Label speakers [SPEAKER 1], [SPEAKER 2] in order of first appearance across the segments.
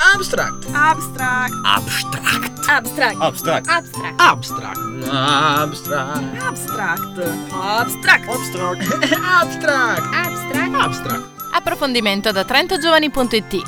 [SPEAKER 1] Abstract.
[SPEAKER 2] Abstract.
[SPEAKER 1] Abstract.
[SPEAKER 3] Abstract.
[SPEAKER 4] Abstract.
[SPEAKER 3] Abstract.
[SPEAKER 1] Abstract. Abstract.
[SPEAKER 2] Abstract.
[SPEAKER 3] Abstract.
[SPEAKER 1] Abstract. Abstract.
[SPEAKER 3] Abstract.
[SPEAKER 1] Abstract.
[SPEAKER 5] Approfondimento da trentogiovani.it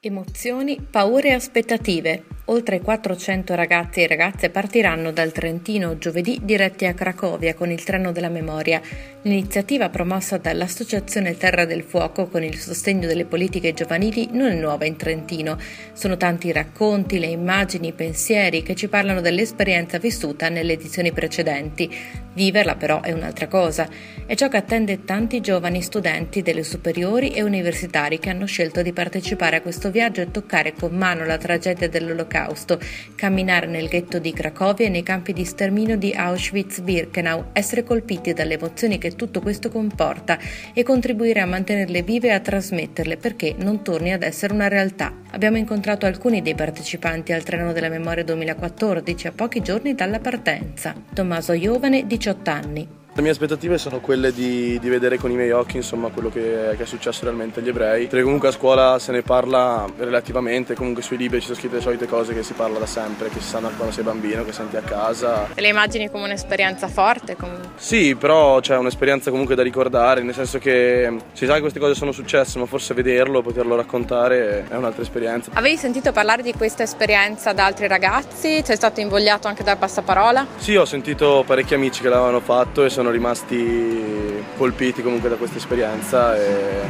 [SPEAKER 6] Emozioni, paure e aspettative. Oltre 400 ragazzi e ragazze partiranno dal Trentino giovedì diretti a Cracovia con il treno della memoria. L'iniziativa promossa dall'Associazione Terra del Fuoco con il sostegno delle politiche giovanili non è nuova in Trentino. Sono tanti i racconti, le immagini, i pensieri che ci parlano dell'esperienza vissuta nelle edizioni precedenti. Viverla però è un'altra cosa. È ciò che attende tanti giovani studenti delle superiori e universitari che hanno scelto di partecipare a questo viaggio e toccare con mano la tragedia dell'Olocausto dell'Olocausto, camminare nel ghetto di Cracovia e nei campi di sterminio di Auschwitz-Birkenau, essere colpiti dalle emozioni che tutto questo comporta e contribuire a mantenerle vive e a trasmetterle perché non torni ad essere una realtà. Abbiamo incontrato alcuni dei partecipanti al Treno della Memoria 2014 a pochi giorni dalla partenza. Tommaso Iovane, 18 anni.
[SPEAKER 7] Le mie aspettative sono quelle di, di, vedere con i miei occhi insomma, quello che, che, è successo realmente agli ebrei, perché comunque a scuola se ne parla relativamente, comunque sui libri ci sono scritte le solite cose che si parla da sempre, che si sanno quando sei bambino, che senti a casa.
[SPEAKER 8] Le immagini come un'esperienza forte comunque?
[SPEAKER 7] Sì, però c'è un'esperienza comunque da ricordare, nel senso che si sa che queste cose sono successe, ma forse vederlo, poterlo raccontare è un'altra esperienza.
[SPEAKER 8] Avevi sentito parlare di questa esperienza da altri ragazzi? Sei stato invogliato anche dal passaparola?
[SPEAKER 7] Sì, ho sentito parecchi amici che l'avevano fatto e sono sono rimasti colpiti comunque da questa esperienza e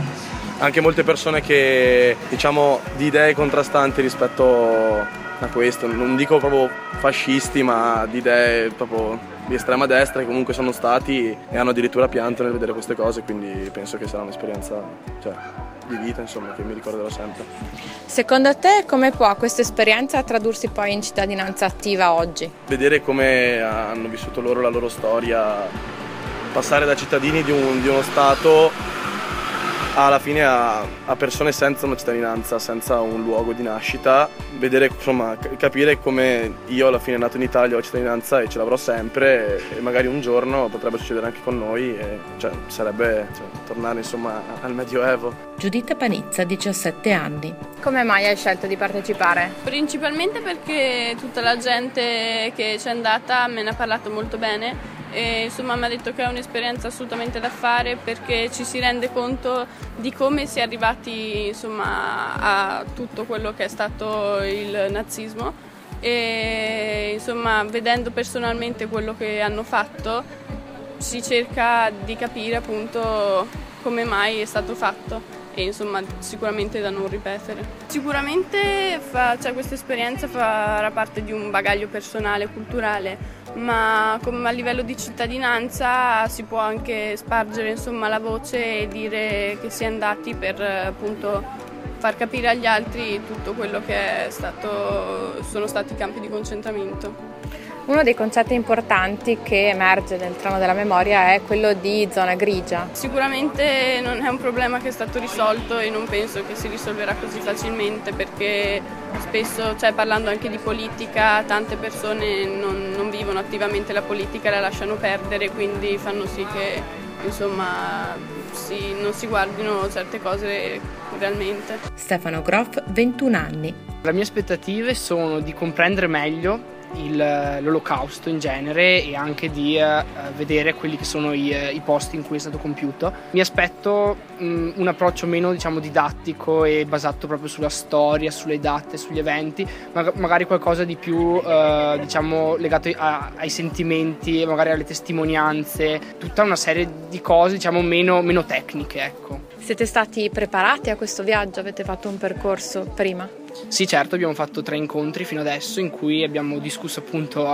[SPEAKER 7] anche molte persone che diciamo di idee contrastanti rispetto a questo, non dico proprio fascisti ma di idee proprio di estrema destra che comunque sono stati e hanno addirittura pianto nel vedere queste cose quindi penso che sarà un'esperienza cioè, di vita insomma che mi ricorderò sempre.
[SPEAKER 8] Secondo te come può questa esperienza tradursi poi in cittadinanza attiva oggi?
[SPEAKER 7] Vedere come hanno vissuto loro la loro storia passare da cittadini di, un, di uno Stato alla fine a, a, persone senza una cittadinanza, senza un luogo di nascita, vedere, insomma, capire come io alla fine nato in Italia ho cittadinanza e ce l'avrò sempre e, magari un giorno potrebbe succedere anche con noi e cioè, sarebbe cioè, tornare insomma al Medioevo.
[SPEAKER 6] Giuditta Panizza, 17 anni.
[SPEAKER 8] Come mai hai scelto di partecipare?
[SPEAKER 9] Principalmente perché tutta la gente che c'è andata me ne ha parlato molto bene e insomma mi ha detto che è un'esperienza assolutamente da fare perché ci si rende conto di come si è arrivati insomma, a tutto quello che è stato il nazismo e insomma vedendo personalmente quello che hanno fatto si cerca di capire appunto come mai è stato fatto e insomma sicuramente da non ripetere. Sicuramente fa, cioè, questa esperienza farà parte di un bagaglio personale, culturale ma a livello di cittadinanza si può anche spargere insomma, la voce e dire che si è andati per appunto far capire agli altri tutto quello che stato, sono stati i campi di concentramento.
[SPEAKER 8] Uno dei concetti importanti che emerge nel treno della memoria è quello di zona grigia.
[SPEAKER 9] Sicuramente non è un problema che è stato risolto e non penso che si risolverà così facilmente perché spesso, cioè, parlando anche di politica, tante persone non, non vivono attivamente la politica, la lasciano perdere, quindi fanno sì che insomma, si, non si guardino certe cose realmente.
[SPEAKER 6] Stefano Groff, 21 anni.
[SPEAKER 10] Le mie aspettative sono di comprendere meglio il, l'olocausto in genere e anche di uh, vedere quelli che sono i, uh, i, posti in cui è stato compiuto. Mi aspetto um, un approccio meno diciamo, didattico e basato proprio sulla storia, sulle date, sugli eventi, ma- magari qualcosa di più uh, diciamo, legato a- ai sentimenti, magari alle testimonianze, tutta una serie di cose diciamo, meno, meno tecniche. Ecco.
[SPEAKER 8] Siete stati preparati a questo viaggio? Avete fatto un percorso prima?
[SPEAKER 10] Sì, certo, abbiamo fatto tre incontri fino adesso in cui abbiamo discusso appunto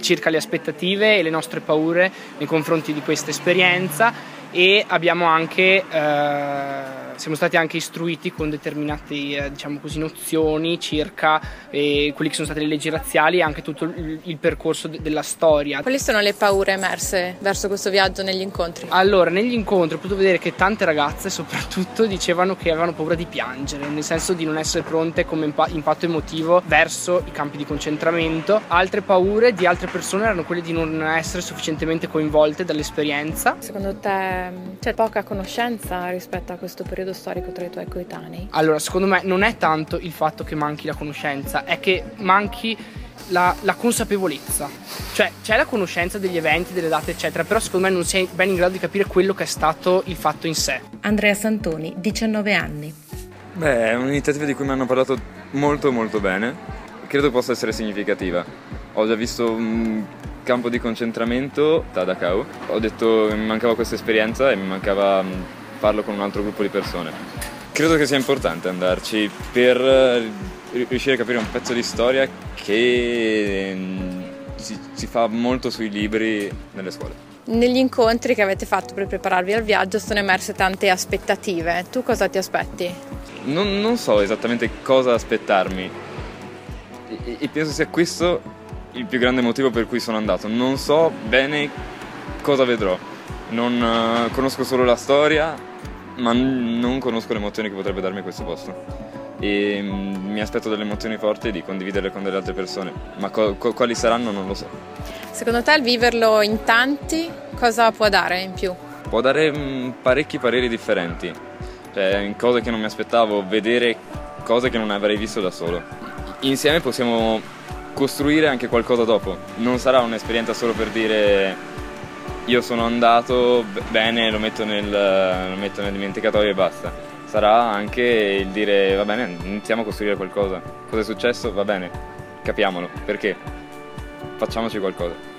[SPEAKER 10] circa le aspettative e le nostre paure nei confronti di questa esperienza e abbiamo anche eh, siamo stati anche istruiti con determinate eh, diciamo così, nozioni circa eh, quelle che sono state le leggi razziali e anche tutto il, il percorso de- della storia.
[SPEAKER 8] Quali sono le paure emerse verso questo viaggio negli incontri?
[SPEAKER 10] Allora, negli incontri ho potuto vedere che tante ragazze soprattutto dicevano che avevano paura di piangere, nel senso di non essere pronte come impa- impatto emotivo verso i campi di concentramento. Altre paure di altre persone erano quelle di non essere sufficientemente coinvolte dall'esperienza.
[SPEAKER 8] Secondo te c'è poca conoscenza rispetto a questo periodo? Periodo storico tra i tuoi coetanei?
[SPEAKER 10] Allora, secondo me non è tanto il fatto che manchi la conoscenza, è che manchi la, la, consapevolezza. Cioè, c'è la conoscenza degli eventi, delle date, eccetera, però secondo me non sei ben in grado di capire quello che è stato il fatto in sé.
[SPEAKER 6] Andrea Santoni, 19 anni.
[SPEAKER 2] Beh, è un'iniziativa di cui mi hanno parlato molto molto bene. Credo possa essere significativa. Ho già visto un campo di concentramento da Dachau. Ho detto che mi mancava questa esperienza e mi mancava mm, farlo con un altro gruppo di persone. Credo che sia importante andarci per riuscire a capire un pezzo di storia che mm, si, si fa molto sui libri nelle scuole.
[SPEAKER 8] Negli incontri che avete fatto per prepararvi al viaggio sono emerse tante aspettative. Tu cosa ti aspetti?
[SPEAKER 2] Non, non so esattamente cosa aspettarmi e, e penso sia questo il più grande motivo per cui sono andato. Non so bene cosa vedrò. Non uh, conosco solo la storia, ma non conosco le emozioni che potrebbe darmi questo posto e mm, mi aspetto delle emozioni forti di condividerle con delle altre persone, ma co- co- quali saranno non lo so.
[SPEAKER 8] Secondo te il viverlo in tanti cosa può dare in più?
[SPEAKER 2] Può dare mh, mm, parecchi pareri differenti, cioè cose che non mi aspettavo, vedere cose che non avrei visto da solo. Insieme possiamo costruire anche qualcosa dopo, non sarà un'esperienza solo per dire io sono andato bene, lo metto nel, lo metto nel dimenticatoio e basta sarà anche il dire va bene, iniziamo a costruire qualcosa. Cosa è successo? Va bene, capiamolo, perché? Facciamoci qualcosa.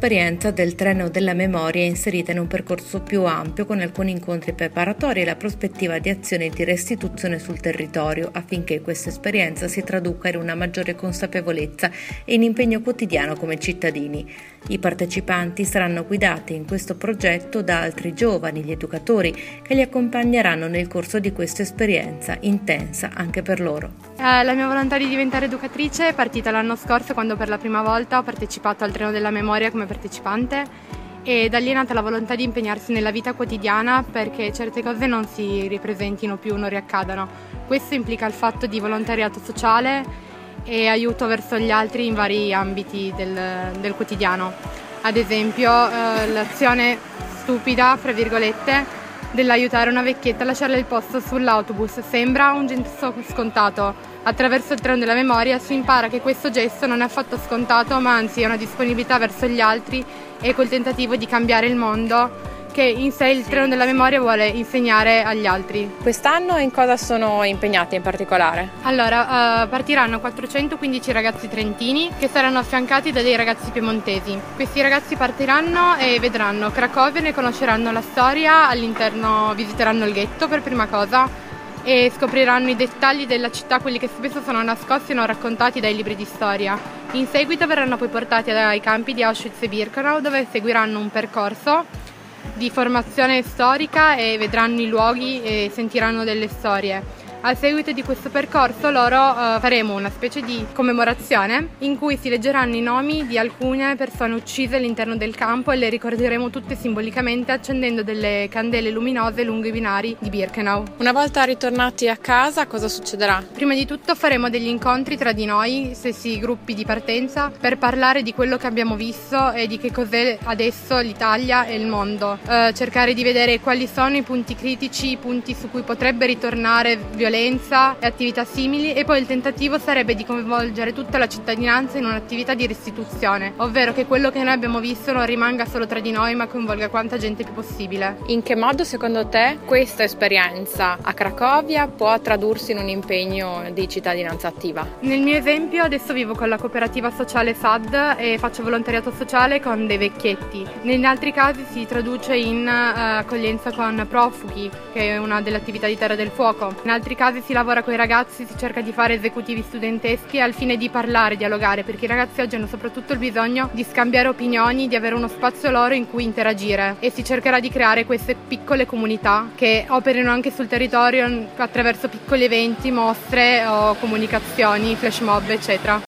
[SPEAKER 6] L'esperienza del treno della memoria inserita in un percorso più ampio con alcuni incontri preparatori e la prospettiva di azioni di restituzione sul territorio affinché questa esperienza si traduca in una maggiore consapevolezza e in impegno quotidiano come cittadini. I partecipanti saranno guidati in questo progetto da altri giovani, gli educatori, che li accompagneranno nel corso di questa esperienza intensa anche per loro.
[SPEAKER 3] Eh, la mia volontà di diventare educatrice è partita l'anno scorso quando per la prima volta ho partecipato al treno della memoria come partecipante e da è nata la volontà di impegnarsi nella vita quotidiana perché certe cose non si ripresentino più, non riaccadano. Questo implica il fatto di volontariato sociale e aiuto verso gli altri in vari ambiti del, del quotidiano. Ad esempio eh, l'azione stupida, fra virgolette, dell'aiutare una vecchietta a lasciarle il posto sull'autobus. Sembra un gesto scontato. Attraverso il treno della memoria si impara che questo gesto non è affatto scontato, ma anzi è una disponibilità verso gli altri e col tentativo di cambiare il mondo che in sé il treno della memoria vuole insegnare agli altri.
[SPEAKER 8] Quest'anno in cosa sono impegnati in particolare?
[SPEAKER 3] Allora, uh, partiranno 415 ragazzi trentini che saranno affiancati da dei ragazzi piemontesi. Questi ragazzi partiranno e vedranno Cracovia, ne conosceranno la storia, all'interno visiteranno il ghetto per prima cosa e scopriranno i dettagli della città, quelli che spesso sono nascosti e non raccontati dai libri di storia. In seguito verranno poi portati ai campi di Auschwitz e Birkenau dove seguiranno un percorso di formazione storica e vedranno i luoghi e sentiranno delle storie. A seguito di questo percorso loro uh, faremo una specie di commemorazione in cui si leggeranno i nomi di alcune persone uccise all'interno del campo e le ricorderemo tutte simbolicamente accendendo delle candele luminose lungo i binari di Birkenau.
[SPEAKER 8] Una volta ritornati a casa cosa succederà?
[SPEAKER 3] Prima di tutto faremo degli incontri tra di noi, stessi gruppi di partenza, per parlare di quello che abbiamo visto e di che cos'è adesso l'Italia e il mondo. Uh, cercare di vedere quali sono i punti critici, i punti su cui potrebbe ritornare violenza violenza e attività simili e poi il tentativo sarebbe di coinvolgere tutta la cittadinanza in un'attività di restituzione, ovvero che quello che noi abbiamo visto non rimanga solo tra di noi ma coinvolga quanta gente più possibile.
[SPEAKER 8] In che modo secondo te questa esperienza a Cracovia può tradursi in un impegno di cittadinanza attiva?
[SPEAKER 3] Nel mio esempio adesso vivo con la cooperativa sociale SAD e faccio volontariato sociale con dei vecchietti. Negli altri casi si traduce in uh, accoglienza con profughi, che è una delle attività di Terra del Fuoco. In altri casi si lavora con i ragazzi, si cerca di fare esecutivi studenteschi al fine di parlare, dialogare, perché i ragazzi oggi hanno soprattutto il bisogno di scambiare opinioni, di avere uno spazio loro in cui interagire e si cercherà di creare queste piccole comunità che operino anche sul territorio attraverso piccoli eventi, mostre o comunicazioni, flash mob, eccetera.